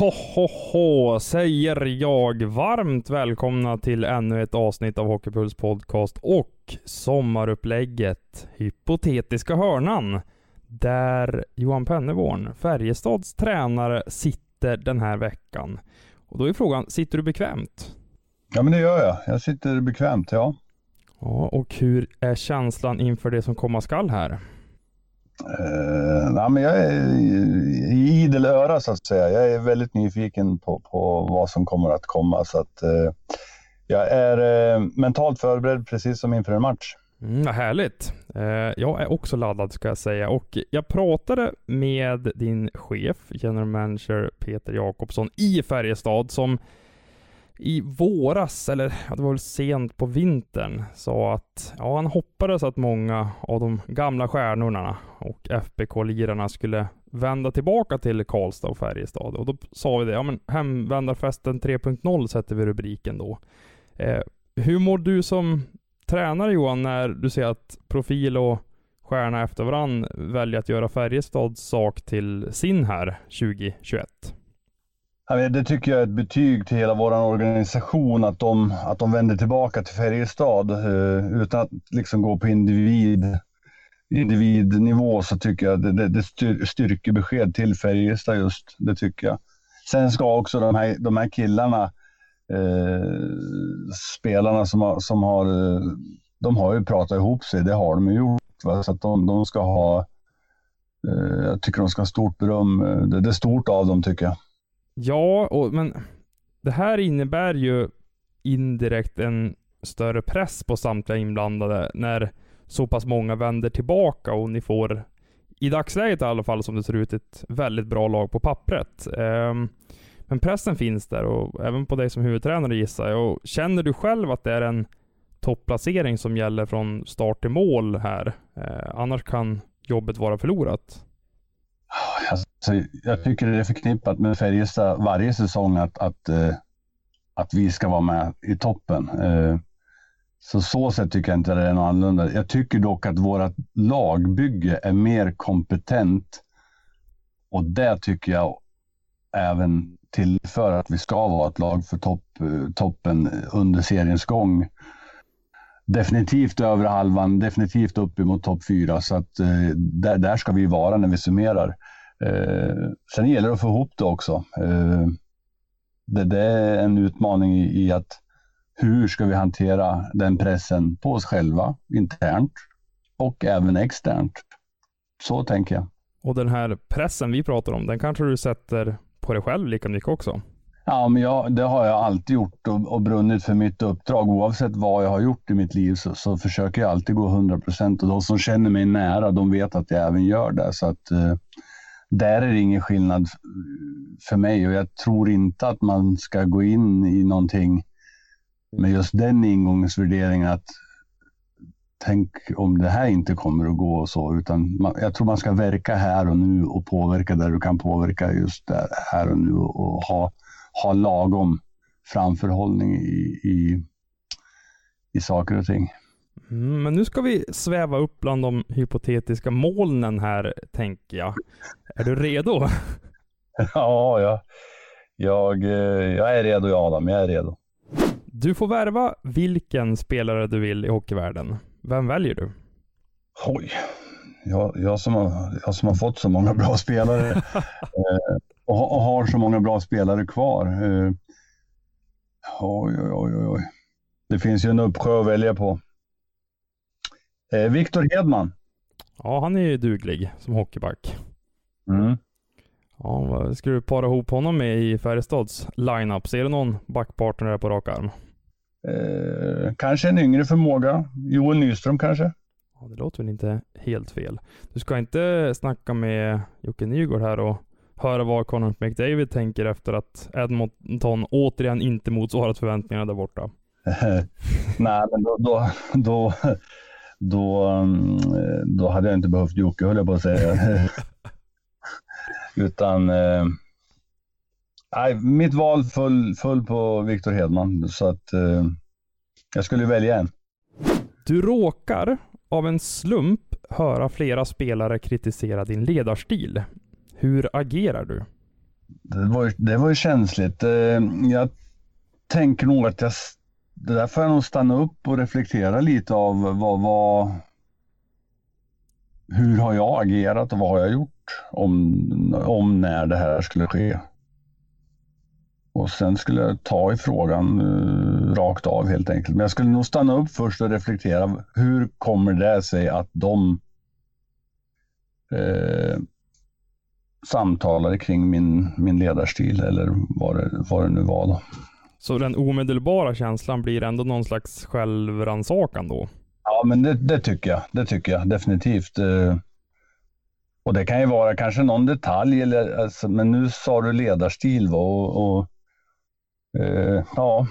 Ho, ho, ho, säger jag varmt välkomna till ännu ett avsnitt av Hockeypuls podcast och sommarupplägget Hypotetiska hörnan. Där Johan Penneborn, Färjestads tränare, sitter den här veckan. Och då är frågan, sitter du bekvämt? Ja men det gör jag. Jag sitter bekvämt, ja. Ja, och hur är känslan inför det som komma skall här? Uh, nej, men jag är idel öra så att säga. Jag är väldigt nyfiken på, på vad som kommer att komma. Så att, eh, jag är eh, mentalt förberedd precis som inför en match. Mm, vad härligt. Eh, jag är också laddad ska jag säga. Och jag pratade med din chef, general manager Peter Jakobsson i Färjestad som i våras, eller ja, det var väl sent på vintern, sa att ja, han hoppades att många av de gamla stjärnorna och FBK-lirarna skulle vända tillbaka till Karlstad och Färjestad. Och då sa vi det, ja men Hemvändarfesten 3.0 sätter vi rubriken då. Eh, hur mår du som tränare Johan, när du ser att profil och stjärna efter varann väljer att göra Färjestads sak till sin här 2021? Det tycker jag är ett betyg till hela vår organisation att de, att de vänder tillbaka till Färjestad eh, utan att liksom gå på individ, individnivå så tycker jag det, det, det styrkebesked till Färjestad just. Det tycker jag. Sen ska också de här, de här killarna, eh, spelarna som har, som har, eh, de har ju pratat ihop sig, det har de ju gjort. Va? Så att de, de ska ha, eh, jag tycker de ska ha stort beröm. Eh, det, det är stort av dem tycker jag. Ja, och, men det här innebär ju indirekt en större press på samtliga inblandade när så pass många vänder tillbaka och ni får, i dagsläget i alla fall som det ser ut, ett väldigt bra lag på pappret. Um, men pressen finns där och även på dig som huvudtränare gissar jag. Känner du själv att det är en topplacering som gäller från start till mål här? Uh, annars kan jobbet vara förlorat. Alltså, jag tycker det är förknippat med Färjestad varje säsong att, att, eh, att vi ska vara med i toppen. Eh, så så sätt tycker jag inte det är något annorlunda. Jag tycker dock att vårt lagbygge är mer kompetent och det tycker jag även tillför att vi ska vara ett lag för topp, eh, toppen under seriens gång. Definitivt över halvan, definitivt upp emot topp fyra. Så att, eh, där, där ska vi vara när vi summerar. Eh, sen gäller det att få ihop det också. Eh, det, det, är en utmaning i, i, att hur ska vi hantera den pressen på oss själva internt och även externt. Så tänker jag. Och den här pressen vi pratar om, den kanske du sätter på dig själv lika mycket också? Ja, men jag, det har jag alltid gjort och, och brunnit för mitt uppdrag. Oavsett vad jag har gjort i mitt liv så, så försöker jag alltid gå 100 procent. Och de som känner mig nära, de vet att jag även gör det. Så att, eh, där är det ingen skillnad för mig och jag tror inte att man ska gå in i någonting med just den ingångsvärderingen att tänk om det här inte kommer att gå och så, utan man, jag tror man ska verka här och nu och påverka där du kan påverka just där, här och nu och ha, ha lagom framförhållning i, i, i saker och ting. Mm, men nu ska vi sväva upp bland de hypotetiska molnen här, tänker jag. Är du redo? ja, jag, jag, eh, jag är redo, Adam. Jag är redo. Du får värva vilken spelare du vill i hockeyvärlden. Vem väljer du? Oj, jag, jag, som, har, jag som har fått så många bra spelare eh, och, och, har så många bra spelare kvar. Eh, oj, oj, oj. Det finns ju en uppsjö att välja på. Eh, Viktor Hedman. Ja, han är ju duglig som hockeyback. Mm. Ja, vad ska du para ihop honom med i Färjestads lineup? Ser du någon backpartner där på rak arm? Eh, kanske en yngre förmåga. Joel Nyström kanske. Ja, det låter väl inte helt fel. Du ska inte snacka med Jocke Nygård här och höra vad Conor McDavid tänker efter att Edmonton återigen inte motsvarat förväntningarna där borta. Nej, men då, då, då, då, mm, då hade jag inte behövt Jocke, höll jag på att säga. Utan eh, nej, mitt val föll, föll på Victor Hedman, så att eh, jag skulle välja en. Du råkar av en slump höra flera spelare kritisera din ledarstil. Hur agerar du? Det var, det var ju känsligt. Eh, jag tänker nog att jag, det där får jag nog stanna upp och reflektera lite av vad, vad hur har jag agerat och vad har jag gjort om, om när det här skulle ske. Och sen skulle jag ta i frågan uh, rakt av helt enkelt. Men jag skulle nog stanna upp först och reflektera. Hur kommer det sig att de uh, samtalade kring min, min ledarstil eller vad det, vad det nu var. Då. Så den omedelbara känslan blir ändå någon slags självrannsakan då? Ja, men det, det, tycker jag. Det tycker jag definitivt. Uh, och det kan ju vara kanske någon detalj, eller, alltså, men nu sa du ledarstil va? och, och eh, ja.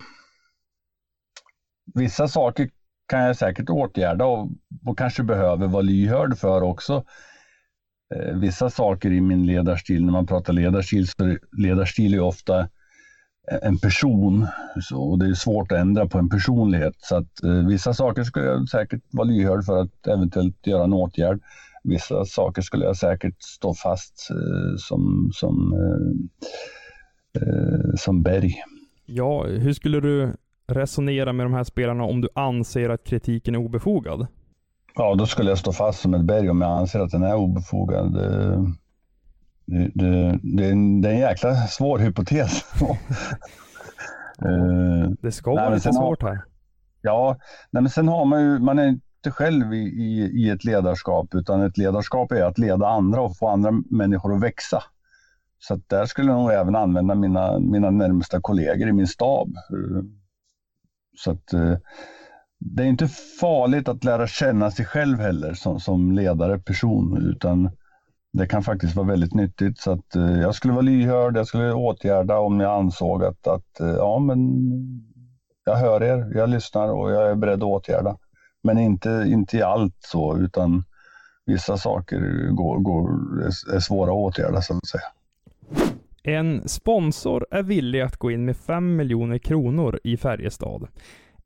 Vissa saker kan jag säkert åtgärda och, och kanske behöver vara lyhörd för också. Eh, vissa saker i min ledarstil, när man pratar ledarstil, så ledarstil är ofta eh, en person så, och det är svårt att ändra på en personlighet. Så att eh, vissa saker skulle jag säkert vara lyhörd för att eventuellt göra en åtgärd vissa saker skulle jag säkert stå fast eh, som, som, eh, eh, som berg. Ja, hur skulle du resonera med de här spelarna om du anser att kritiken är obefogad? Ja, då skulle jag stå fast som ett berg om jag anser att den är obefogad. Det, det, det, är, en, det är en jäkla svår hypotes. det ska vara lite svårt här. Ja, nej, men sen har man ju, man är inte själv i, i, i, ett ledarskap, utan ett ledarskap är att leda andra och få andra människor att växa. Så att där skulle jag nog även använda mina, mina närmsta kollegor i min stab. Så att eh, det är inte farligt att lära känna sig själv heller som, som ledare, person, utan det kan faktiskt vara väldigt nyttigt. Så att eh, jag skulle vara lyhörd, jag skulle åtgärda om jag ansåg att, att eh, ja men jag hör er, jag lyssnar och jag är beredd att åtgärda. Men inte, inte i allt så, utan vissa saker går, går, är svåra att åtgärda så att säga. En sponsor är villig att gå in med 5 miljoner kronor i Färjestad.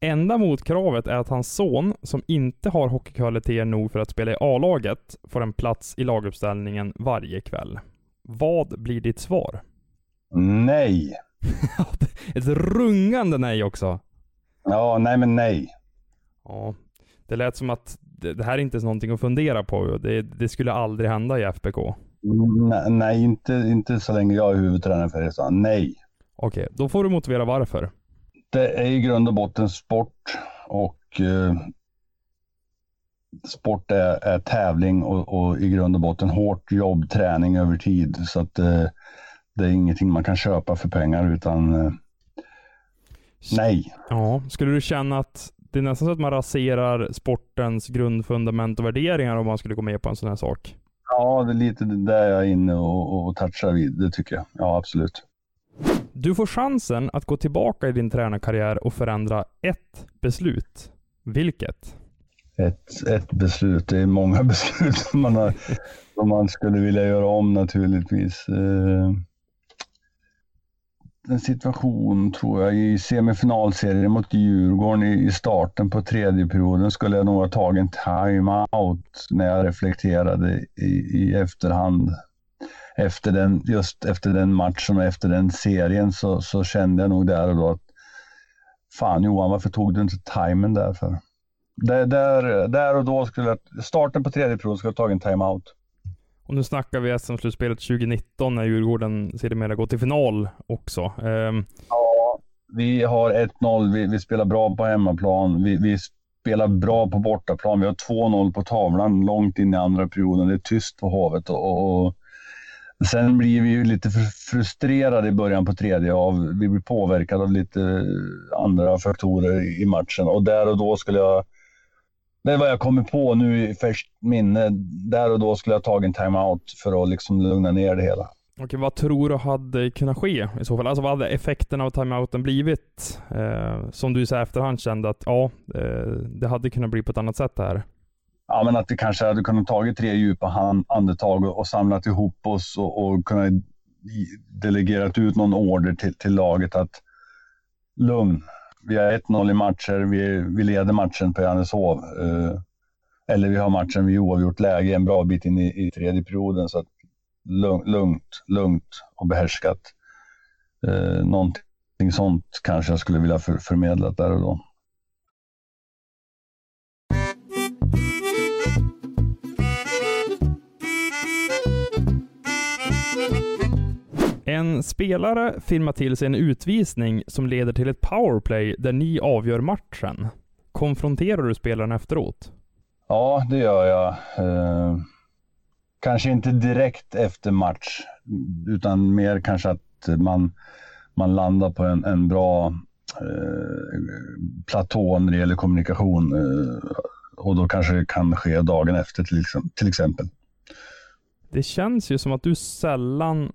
Enda motkravet är att hans son, som inte har hockeykvaliteter nog för att spela i A-laget, får en plats i laguppställningen varje kväll. Vad blir ditt svar? Nej. Ett rungande nej också. Ja, nej men nej. Ja, det lät som att det, här är inte är någonting att fundera på. Det, det skulle aldrig hända i FBK. Nej, nej, inte, inte så länge jag är huvudtränare för Färjestad. Nej. Okej, då får du motivera varför. Det är i grund och botten sport och eh, sport är, är tävling och, och, i grund och botten hårt jobb, träning över tid. Så att eh, det är ingenting man kan köpa för pengar utan eh, nej. Ja, skulle du känna att det är nästan så att man raserar sportens grundfundament och värderingar om man skulle gå med på en sån här sak. Ja, det är lite där jag är inne och, och touchar vid. Det tycker jag. Ja, absolut. Du får chansen att gå tillbaka i din tränarkarriär och förändra ett beslut. Vilket? Ett, ett beslut. Det är många beslut som man, har, som man skulle vilja göra om naturligtvis. Eh, en situation, tror jag, i semifinalserien mot Djurgården i, starten på tredje perioden skulle jag nog ha tagit en timeout när jag reflekterade i, i efterhand. Efter den, just efter den matchen och efter den serien så, så kände jag nog där och då att fan Johan, varför tog du inte timern där för? Där, där, där och då skulle jag, starten på tredje perioden skulle jag tagit en time-out. Och nu snackar vi SM-slutspelet 2019 när Djurgården sedermera går till final också. Um... Ja, vi har 1-0. Vi, vi, spelar bra på hemmaplan. Vi, vi spelar bra på bortaplan. Vi har 2-0 på tavlan långt in i andra perioden. Det är tyst på Hovet och, och Sen blir vi ju lite frustrerade i början på tredje av, vi blir påverkade av lite andra faktorer i matchen och där och då skulle jag, det är vad jag kommer på nu i färskt minne, där och då skulle jag tagit en timeout för att liksom lugna ner det hela. Okej, vad tror du hade kunnat ske i så fall? Alltså vad hade effekten av timeouten blivit? Eh, som du i efterhand kände att ja, eh, det hade kunnat bli på ett annat sätt det här ja, men att vi kanske hade kunnat tagit tre djupa andetag och, och samlat ihop oss och, och kunnat delegerat ut någon order till, till laget att lugn. Vi har 1-0 i matcher, vi, vi leder matchen på Johanneshov. Eh, eller vi har matchen vid oavgjort läge en bra bit in i, i tredje perioden. Så att lugnt, lugnt och behärskat. Eh, någonting sånt kanske jag skulle vilja för, förmedla där och då. En spelare filmar till sig en utvisning som leder till ett powerplay där ni avgör matchen. Konfronterar du spelaren efteråt? Ja, det gör jag. Eh, kanske inte direkt efter match, utan mer kanske att man, man landar på en, en bra eh, platå när det gäller kommunikation. Eh, och då kanske det kan ske dagen efter till, till exempel. Det känns ju som att du sällan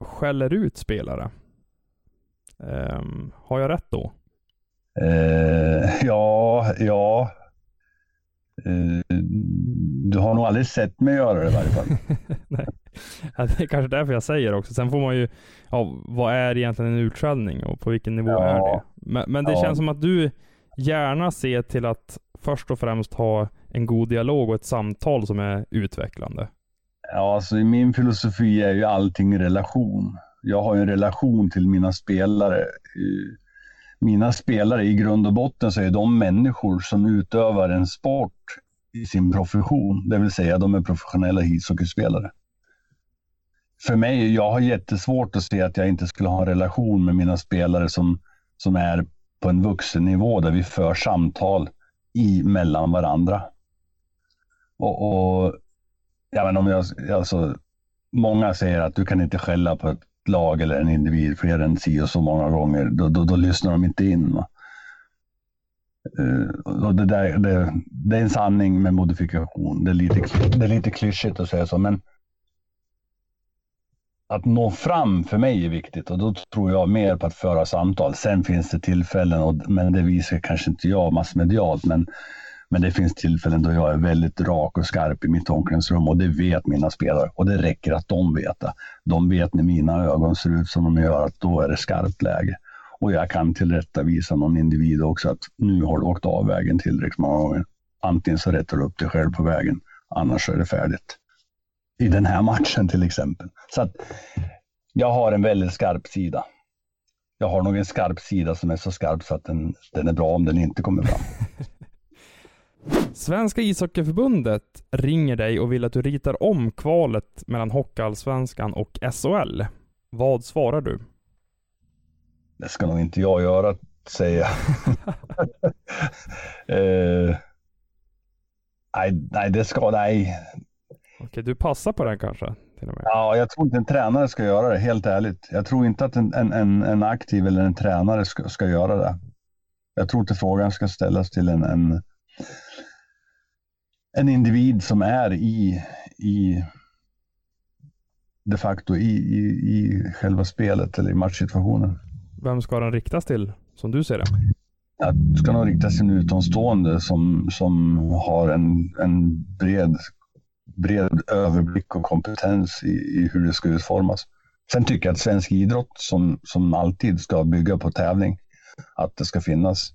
skäller ut spelare. Um, har jag rätt då? Uh, ja, ja. Uh, du har nog aldrig sett mig göra det i varje fall. Nej. Det är kanske därför jag säger också. Sen får man ju, ja, vad är egentligen en utskällning och på vilken nivå ja. är det? Men, men det ja. känns som att du gärna ser till att först och främst ha en god dialog och ett samtal som är utvecklande. Ja, alltså min filosofi är ju allting relation. Jag har ju en relation till mina spelare. Mina spelare i grund och botten så är de människor som utövar en sport i sin profession. Det vill säga de är professionella ishockeyspelare. För mig, jag har jättesvårt att se att jag inte skulle ha en relation med mina spelare som, som är på en vuxen nivå där vi för samtal i mellan varandra. Och, och Ja, men om jag, alltså, många säger att du kan inte skälla på ett lag eller en individ fler än si och så många gånger. Då, då, då lyssnar de inte in. Uh, och det, där, det, det, är en sanning med modifikation. Det är, lite, det är lite klyschigt att säga så, men att nå fram för mig är viktigt och då tror jag mer på att föra samtal. Sen finns det tillfällen, och, men det visar kanske inte jag massmedialt, men men det finns tillfällen då jag är väldigt rak och skarp i mitt omklädningsrum och det vet mina spelare och det räcker att de vet det. De vet när mina ögon ser ut som de gör att då är det skarpt läge. Och jag kan tillrättavisa någon individ också att nu har du åkt av vägen tillräckligt många gånger. Antingen så rättar du upp dig själv på vägen, annars är det färdigt. I den här matchen till exempel. Så att jag har en väldigt skarp sida. Jag har nog en skarp sida som är så skarp så att den, den är bra om den inte kommer fram. Svenska ishockeyförbundet ringer dig och vill att du ritar om kvalet mellan Hockeyallsvenskan och SHL. Vad svarar du? Det ska nog inte jag göra, säger jag. uh, nej, nej, det ska, nej. Okej, du passar på den kanske? Ja, jag tror inte en tränare ska göra det, helt ärligt. Jag tror inte att en, en, en aktiv eller en tränare ska, ska göra det. Jag tror inte frågan ska ställas till en, en en individ som är i, i de facto i, i, i själva spelet eller i matchsituationen. Vem ska den riktas till, som du ser det? Ja, det ska nog riktas till en utomstående som, som har en, en bred, bred överblick och kompetens i, i hur det ska utformas. Sen tycker jag att svensk idrott, som, som alltid ska bygga på tävling, att det ska finnas,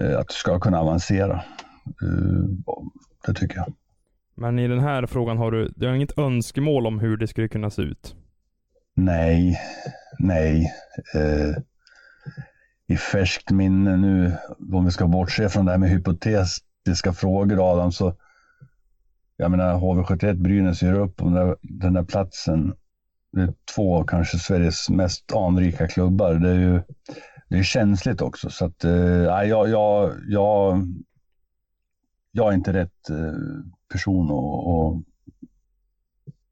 eh, att du ska kunna avancera. Eh, det tycker jag. Men i den här frågan har du, du har inget önskemål om hur det skulle kunna se ut? Nej, nej. Eh, I färskt minne nu, om vi ska bortse från det här med hypotetiska frågor Adam, så jag menar HV71 Brynäs gör upp om den, den där platsen. Det är två av kanske Sveriges mest anrika klubbar. Det är ju det är känsligt också. Så att, eh, jag, jag, jag jag är inte rätt eh, person att,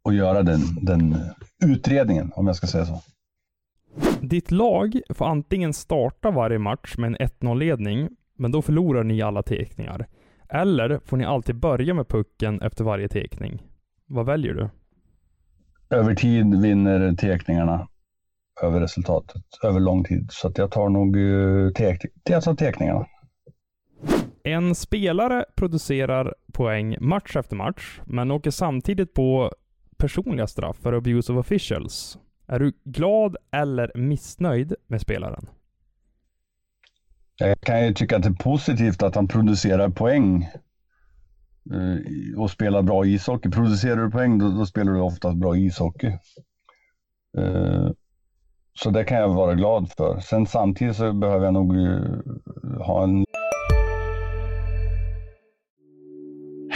och göra den, den utredningen, om jag ska säga så. Ditt lag får antingen starta varje match med en 1-0-ledning, men då förlorar ni alla tekningar. Eller får ni alltid börja med pucken efter varje tekning. Vad väljer du? Över tid vinner tekningarna över resultatet, över lång tid. Så att jag tar nog eh, tek jag tar. En spelare producerar poäng match efter match, men åker samtidigt på personliga straff för abuse of officials. Är du glad eller missnöjd med spelaren? Jag kan ju tycka att det är positivt att han producerar poäng eh, och spelar bra ishockey. Producerar du poäng då, då spelar du oftast bra ishockey. Eh, så det kan jag vara glad för. Sen samtidigt så behöver jag nog eh, ha en...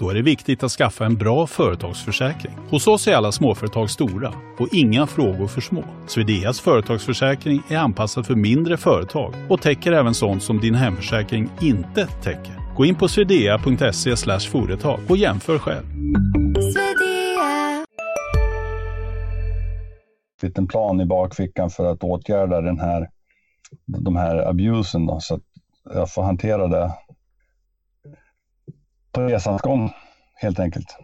Då är det viktigt att skaffa en bra företagsförsäkring. Hos oss är alla småföretag stora och inga frågor för små. Swedeas företagsförsäkring är anpassad för mindre företag och täcker även sånt som din hemförsäkring inte täcker. Gå in på swedea.se företag och jämför själv. liten plan i bakfickan för att åtgärda den här, de här abusen då, så att jag får hantera det på resans gång helt enkelt.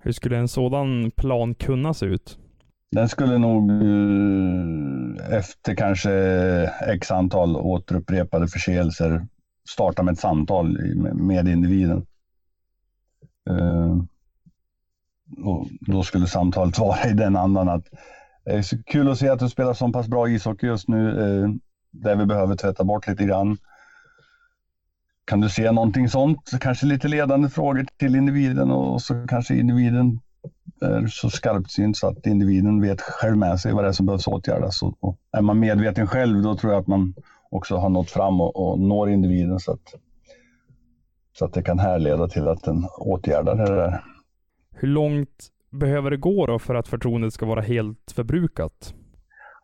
Hur skulle en sådan plan kunna se ut? Den skulle nog eh, efter kanske x antal återupprepade förseelser starta med ett samtal med individen. Eh, och då skulle samtalet vara i den andan att det är så kul att se att du spelar så pass bra ishockey just nu, eh, där vi behöver tvätta bort lite grann. Kan du se någonting sånt? Kanske lite ledande frågor till individen och så kanske individen är så skarpsynt så att individen vet själv med sig vad det är som behövs åtgärdas. Och, är man medveten själv, då tror jag att man också har nått fram och, och når individen så att, så att det kan härleda till att den åtgärdar det där. Hur långt behöver det gå då för att förtroendet ska vara helt förbrukat?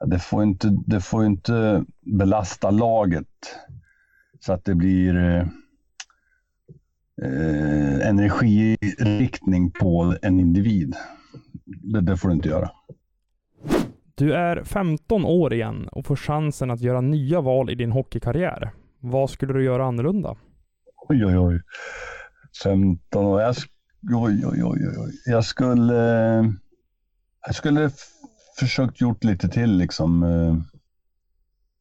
Det får inte, det får inte belasta laget så att det blir eh, eh, energiriktning på en individ. Det, det får du inte göra. Du är 15 år igen och får chansen att göra nya val i din hockeykarriär. Vad skulle du göra annorlunda? Oj, oj, oj. 15 år. Jag Oj, oj, oj, oj. Jag skulle... Jag skulle försökt gjort lite till liksom.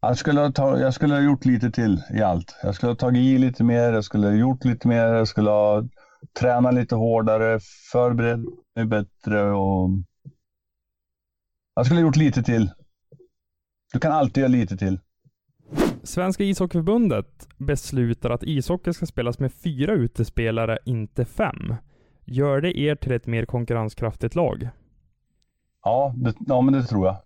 Jag skulle, ha ta, jag skulle ha gjort lite till i allt. Jag skulle ha tagit i lite mer, jag skulle ha gjort lite mer, jag skulle ha tränat lite hårdare, förberett mig bättre och... Jag skulle ha gjort lite till. Du kan alltid göra lite till. Svenska ishockeyförbundet beslutar att ishockey ska spelas med fyra utespelare, inte fem. Gör det er till ett mer konkurrenskraftigt lag? Ja, det, ja men det tror jag.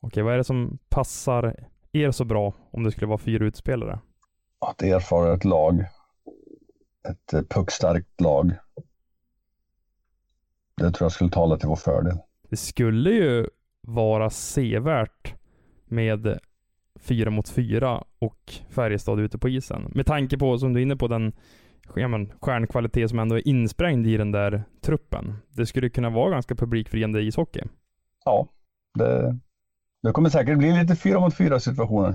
Okej, vad är det som passar er så bra om det skulle vara fyra utspelare? Att erfara ett lag. Ett eh, puckstarkt lag. Det tror jag skulle tala till vår fördel. Det skulle ju vara sevärt med fyra mot fyra och Färjestad ute på isen. Med tanke på, som du är inne på, den ja, men, stjärnkvalitet som ändå är insprängd i den där truppen. Det skulle kunna vara ganska publikfriande ishockey. Ja, det, det kommer säkert bli lite fyra mot fyra situationer.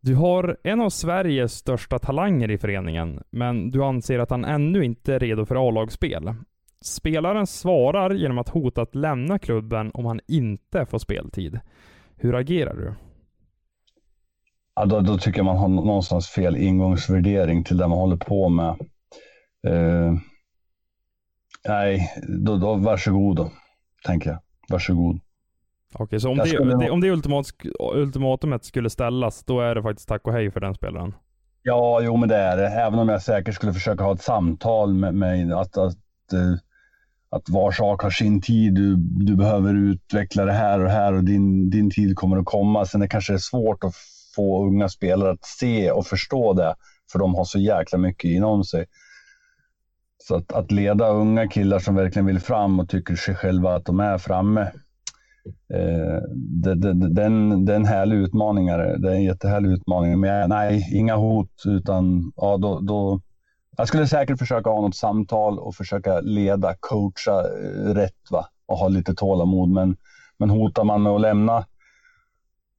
Du har en av Sveriges största talanger i föreningen, men du anser att han ännu inte är redo för A-lagsspel. Spelaren svarar genom att hota att lämna klubben om han inte får speltid. Hur agerar du? ja, då, då, tycker jag man har någonstans fel ingångsvärdering till det man håller på med. Eh, nej, då, då varsågod då, tänker jag. Varsågod. Okej, så om det, det, om det ultimat, ultimatumet skulle ställas, då är det faktiskt tack och hej för den spelaren? Ja, jo men det är det. Även om jag säkert skulle försöka ha ett samtal med, mig. att, att, eh, att var sak har sin tid. Du, du behöver utveckla det här och här och din, din tid kommer att komma. Sen det kanske är svårt att få unga spelare att se och förstå det, för de har så jäkla mycket inom sig. Så att, att leda unga killar som verkligen vill fram och tycker sig själva att de är framme. Eh, det, det, det, den, det är en härlig utmaning. Det är en jättehärlig utmaning. Men nej, inga hot utan ja, då, då, jag skulle säkert försöka ha något samtal och försöka leda, coacha eh, rätt va? och ha lite tålamod. Men, men hotar man med att lämna,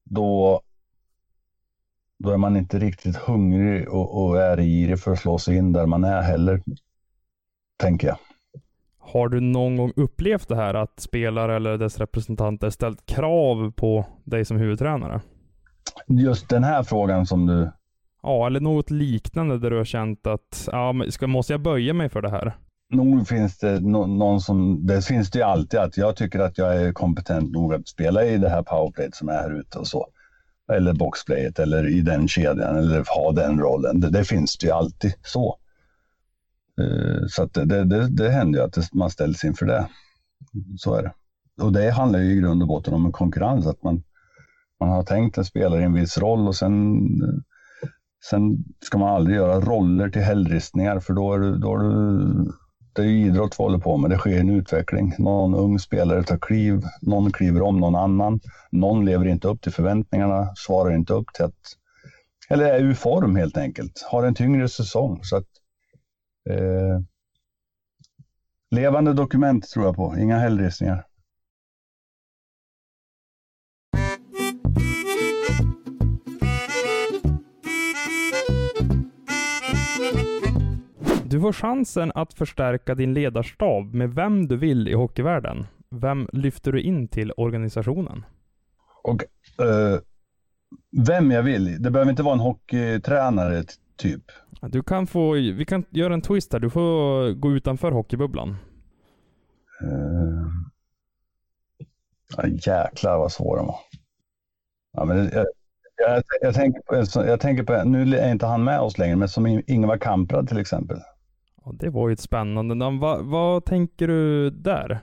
då, då är man inte riktigt hungrig och, och är girig för att slå sig in där man är heller, tänker jag. Har du någon gång upplevt det här att spelare eller dess representanter ställt krav på dig som huvudtränare? Just den här frågan som du... Ja, eller något liknande där du har känt att, ja, ska, måste jag böja mig för det här? Nog finns det no någon som, det finns det ju alltid att jag tycker att jag är kompetent nog att spela i det här powerplayet som är här ute och så. Eller boxplayet eller i den kedjan eller ha den rollen. Det, det finns det ju alltid så. Uh, så att det, det, det händer ju att man ställs inför det. Så är det. Och det handlar ju i grund och botten om en konkurrens. Att man, man har tänkt en spelare i en viss roll och sen, sen ska man aldrig göra roller till hällristningar för då är du, då är du det är idrott vi håller på med. Det sker en utveckling. Någon ung spelare tar kliv, någon kliver om någon annan. Någon lever inte upp till förväntningarna, svarar inte upp till att... Eller är ur form helt enkelt. Har en tyngre säsong. Så att, eh, levande dokument tror jag på, inga hällristningar. Du får chansen att förstärka din ledarstab med vem du vill i hockeyvärlden. Vem lyfter du in till organisationen? Och eh, vem jag vill. Det behöver inte vara en hockeytränare typ. Du kan få, vi kan göra en twist här. Du får gå utanför hockeybubblan. Uh, ja, jäklar vad svår den var. Ja, men jag, jag, jag, tänker på, jag tänker på, nu är inte han med oss längre, men som Ingvar Kamprad till exempel. Ja, det var ju ett spännande namn. Va, vad tänker du där?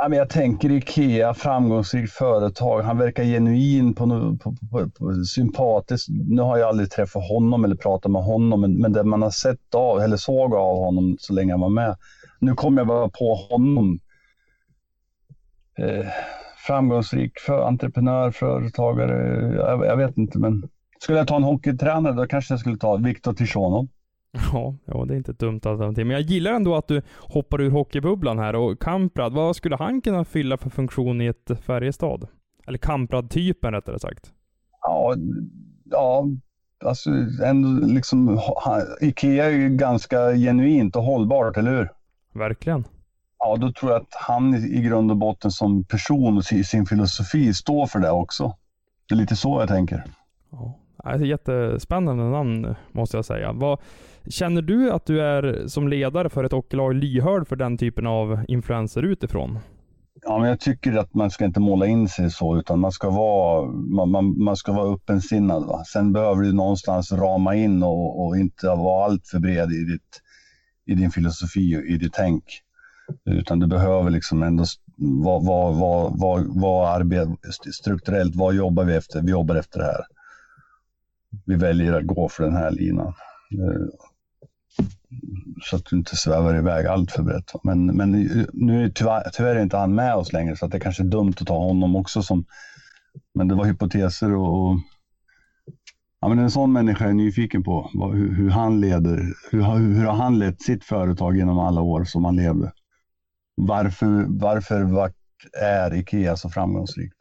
Ja, men jag tänker Ikea, framgångsrikt företag. Han verkar genuin, på, på, på, på, sympatisk. Nu har jag aldrig träffat honom eller pratat med honom, men, men det man har sett av, eller såg av honom så länge han var med. Nu kommer jag bara på honom. Eh, framgångsrik för, entreprenör, företagare. Jag, jag, vet inte, men skulle jag ta en hockeytränare då kanske jag skulle ta Viktor Tichonov. Ja, ja, det är inte ett dumt alternativ. Men jag gillar ändå att du hoppar ur hockeybubblan här. Och Kamprad, vad skulle han kunna fylla för funktion i ett Färjestad? Eller Kamprad-typen rättare sagt. Ja, ja, alltså ändå liksom, Ikea är ju ganska genuint och hållbart, eller hur? Verkligen. Ja, då tror jag att han i grund och botten som person och sin filosofi står för det också. Det är lite så jag tänker. Ja, Alltså, jättespännande namn måste jag säga. Vad, Känner du att du är som ledare för ett hockeylag lyhörd för den typen av influenser utifrån? Ja, men jag tycker att man ska inte måla in sig så, utan man ska vara, man, man, man ska vara öppensinnad. Va? Sen behöver du någonstans rama in och, och inte vara alltför bred i, ditt, i din filosofi och i ditt tänk. Utan du behöver liksom ändå vad, vad, vad, vad, vad arbet, strukturellt, vad jobbar vi efter? Vi jobbar efter det här. Vi väljer att gå för den här linan. Eh, så att du inte svävar iväg allt för brett. Men, men nu är tyvärr, tyvärr är inte han med oss längre så att det kanske är dumt att ta honom också som... Men det var hypoteser och, och Ja, men en sån människa är jag nyfiken på vad, hur, hur, han leder. Hur, hur har han lett sitt företag genom alla år som han levde? Varför, varför vart är Ikea så framgångsrikt?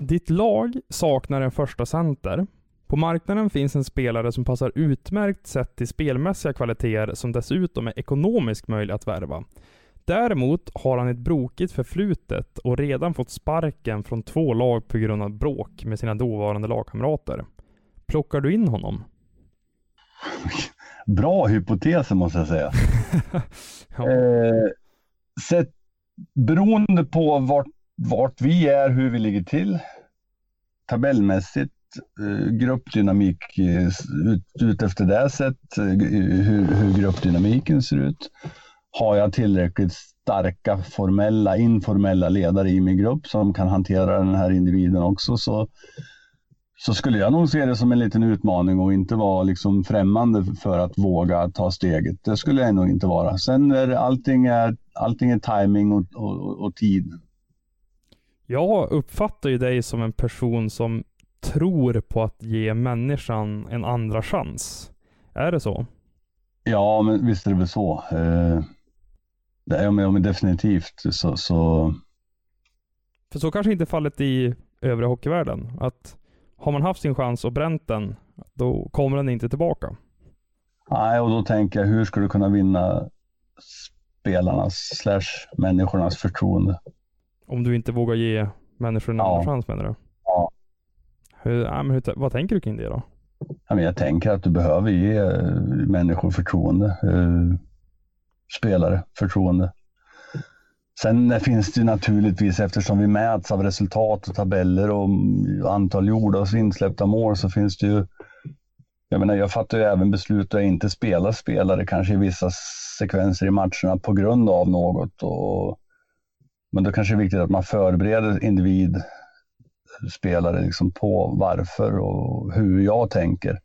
Ditt lag saknar en första center på marknaden finns en spelare som passar utmärkt sett till spelmässiga kvaliteter som dessutom är ekonomiskt möjlig att värva. Däremot har han ett brokigt förflutet och redan fått sparken från två lag på grund av bråk med sina dåvarande lagkamrater. Plockar du in honom? Bra hypoteser måste jag säga. ja. eh, sett, beroende på vart, vart vi är, hur vi ligger till tabellmässigt Eh, gruppdynamik eh, ut, ut efter det sätt, eh, hur, hur gruppdynamiken ser ut. Har jag tillräckligt starka formella, informella ledare i min grupp som kan hantera den här individen också så, så skulle jag nog se det som en liten utmaning och inte vara liksom främmande för att våga ta steget. Det skulle jag nog inte vara. Sen är det, allting är, allting är timing och, och, och tid. Jag uppfattar ju dig som en person som tror på att ge människan en andra chans. Är det så? Ja, men visst är det väl så. Eh, det är, men definitivt så, så... För så kanske inte fallet i övriga hockeyvärlden. Att har man haft sin chans och bränt den, då kommer den inte tillbaka. Nej, och då tänker jag, hur ska du kunna vinna spelarnas slash människornas förtroende? Om du inte vågar ge människor en Ja. andra chans menar du? Hur, ja, men hur, vad tänker du kring det då? Ja, men jag tänker att du behöver ge eh, människor förtroende. Eh, spelare förtroende. Sen eh, finns det ju naturligtvis, eftersom vi mäts av resultat och tabeller mm, och antal gjorda och insläppta mål, så finns det ju... Jag menar, jag fattar ju även beslut att inte spela spelare kanske i vissa sekvenser i matcherna på grund av något. Och, men då kanske det är viktigt att man förbereder individ, spelare liksom på varför och hur jag tänker.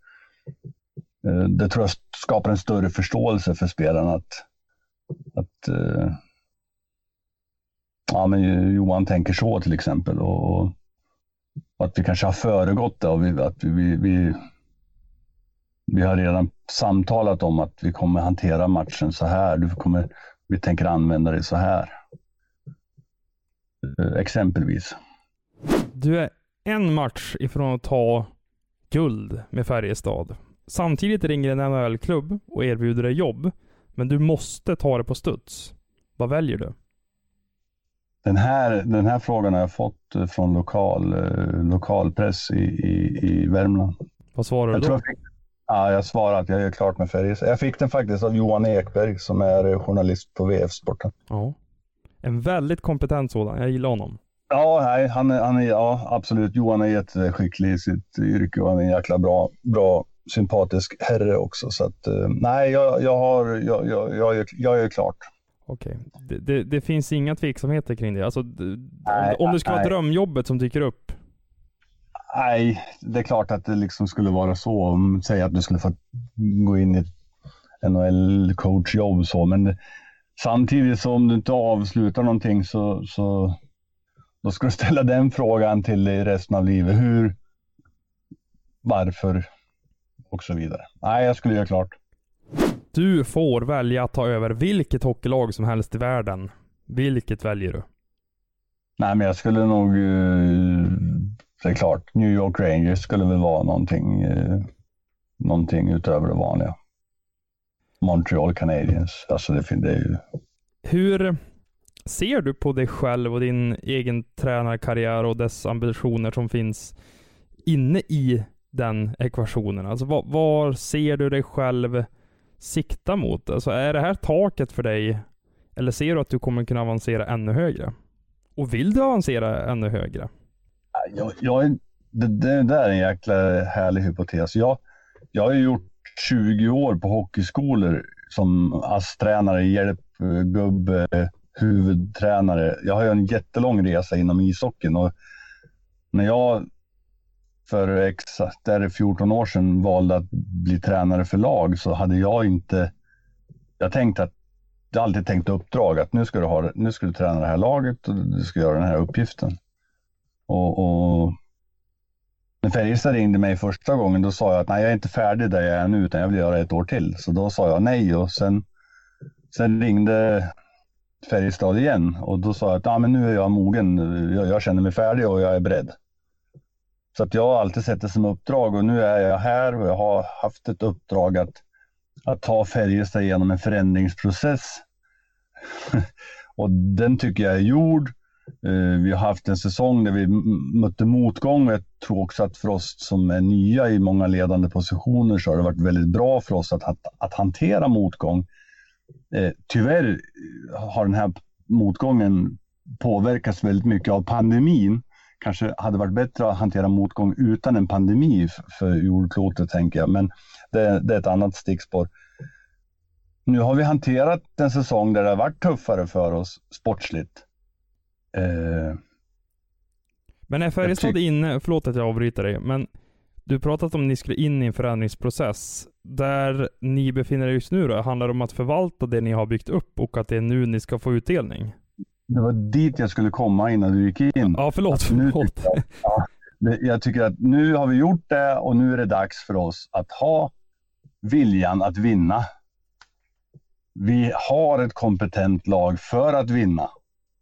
Eh, det tror jag skapar en större förståelse för spelarna att, att eh, ja, men Johan tänker så till exempel och, och att vi kanske har föregått det och vi, att vi, vi, vi har redan samtalat om att vi kommer hantera matchen så här. Du kommer, vi tänker använda det så här. Eh, exempelvis. Du är en match ifrån att ta guld med Färjestad. Samtidigt ringer en NHL-klubb och erbjuder dig jobb, men du måste ta det på studs. Vad väljer du? Den här, den här frågan har jag fått eh, från lokal, eh, lokalpress i, i, i Värmland. Vad svarar du Jag då? jag fick, ja, jag svarar att jag är klart med Färjestad. Jag fick den faktiskt av Johan Ekberg som är eh, journalist på VF Sporten. Ja. En väldigt kompetent sådan. Jag gillar honom. Ja, nej, han är, han är, ja, absolut. Johan är jätteskicklig i sitt yrke och han är en jäkla bra, bra sympatisk herre också. Så att, eh, nej, jag, jag, har, jag, jag, jag, är, jag är klart. Okej. Det, det, det finns inga tveksamheter kring det. Alltså, Nej, om, det skulle vara nej. drömjobbet som dyker upp. Nej, det är klart att det liksom skulle vara så. Om, säg att du skulle få gå in i ett NHL-coachjobb så, men samtidigt så om du inte avslutar någonting så, så då ska du ställa den frågan till dig resten av livet. Hur, varför och så vidare. Nej, jag skulle göra klart. Du får välja att ta över vilket hockeylag som helst i världen. Vilket väljer du? Nej, men jag skulle nog, eh, det är klart, New York Rangers skulle väl vara någonting, eh, någonting utöver det vanliga. Montreal Canadiens, alltså det, det är ju Hur ser du på dig själv och din egen tränarkarriär och dess ambitioner som finns inne i den ekvationen? Alltså var, var ser du dig själv sikta mot? Alltså är det här taket för dig? Eller ser du att du kommer kunna avancera ännu högre? Och vill du avancera ännu högre? Jag, jag, är- det, det där är en jäkla härlig hypotes. Jag, jag har ju gjort 20 år på hockeyskolor som ASS-tränare, hjälpgubbe, huvudtränare. Jag har ju en jättelång resa inom ishockeyn och när jag för exakt där 14 år sedan valde att bli tränare för lag så hade jag inte... Jag tänkte att jag har alltid tänkt uppdrag att nu ska du, ha, nu ska du träna det här laget och du ska göra den här uppgiften. Och, och när Färjestad ringde mig första gången då sa jag att nej, jag är inte färdig där jag är nu utan jag vill göra ett år till. Så då sa jag nej och sen, sen ringde Färjestad igen och då sa jag att ah, men nu är jag mogen. Jag, jag känner mig färdig och jag är beredd. Så att jag har alltid sett det som uppdrag och nu är jag här och jag har haft ett uppdrag att, att ta Färjestad igenom en förändringsprocess. och den tycker jag är gjord. Eh, vi har haft en säsong där vi mötte motgång. och Jag tror också att för oss som är nya i många ledande positioner så har det varit väldigt bra för oss att, att, att hantera motgång. Eh, Tyvärr har den här motgången påverkats väldigt mycket av pandemin. Kanske hade varit bättre att hantera motgång utan en pandemi för jordklotet, tänker jag. Men det, det är ett annat stickspår. Nu har vi hanterat en säsong där det har varit tuffare för oss sportsligt. Eh, Men är Färjestad inne, förlåt att jag avbryter dig, men Du pratat om att ni skulle in i en förändringsprocess. Där ni befinner er just nu då, handlar det om att förvalta det ni har byggt upp och att det är nu ni ska få utdelning? Det var dit jag skulle komma innan du gick in. Ja, förlåt. Nu förlåt. tycker jag, ja, det- jag tycker att nu har vi gjort det och nu är det dags för oss att ha viljan att vinna. Vi har ett kompetent lag för att vinna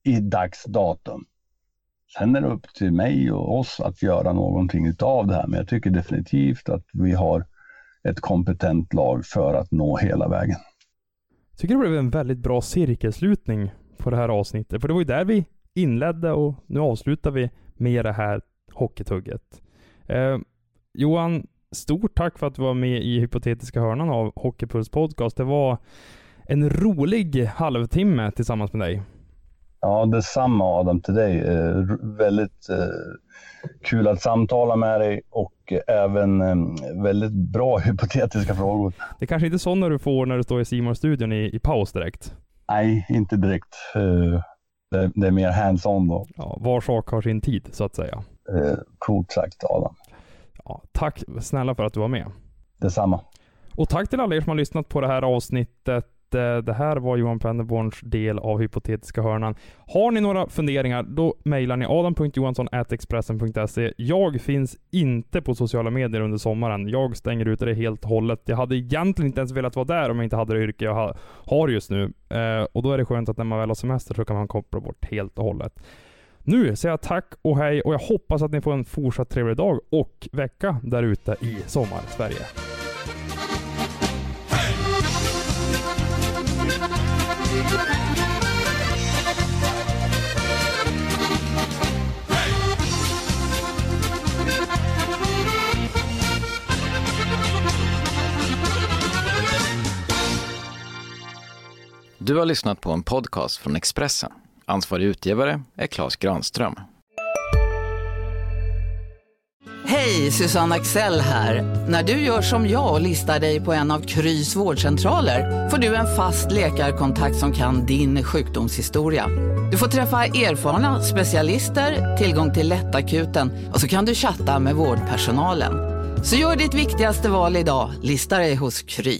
i dags datum. Sen är det upp till mig och oss att göra någonting utav det här, men jag tycker definitivt att vi har ett kompetent lag för att nå hela vägen. Jag tycker det blev en väldigt bra cirkelslutning på det här avsnittet. För det var ju där vi inledde och nu avslutar vi med det här hockeytugget. Eh, Johan, stort tack för att du var med i hypotetiska hörnan av Hockeypuls podcast. Det var en rolig halvtimme tillsammans med dig. Ja, detsamma Adam till dig. Eh, väldigt eh, kul att samtala med dig och även eh, väldigt bra hypotetiska frågor. Det är kanske inte är sådana du får när du står i simon studion i, i paus direkt. Nej, inte direkt. Eh, det, det är mer hands-on då. Ja, var sak har sin tid, så att säga. Eh, coolt sagt Adam. Ja, tack snälla för att du var med. Detsamma. Och tack till alla er som har lyssnat på det här avsnittet. Eh, Det här var Johan Pennerborns del av Hypotetiska hörnan. Har ni några funderingar, då mejlar ni adam.johansson.expressen.se. Jag finns inte på sociala medier under sommaren. Jag stänger ut det helt och hållet. Jag hade egentligen inte ens velat vara där om jag inte hade det yrke jag ha- har just nu. Eh, Och då är det skönt att när man väl har semester så kan man koppla bort helt och hållet. Nu säger jag tack och hej och jag hoppas att ni får en fortsatt trevlig dag och vecka där ute i sommar-Sverige. Har lyssnat på en podcast från Expressen. Ansvarig utgivare är Klas Granström. Hej, Susanne Axel här. När du gör som jag och listar dig på en av Krys vårdcentraler får du en fast läkarkontakt som kan din sjukdomshistoria. Du får träffa erfarna specialister, tillgång till lättakuten och så kan du chatta med vårdpersonalen. Så gör ditt viktigaste val idag, listar dig hos Kry.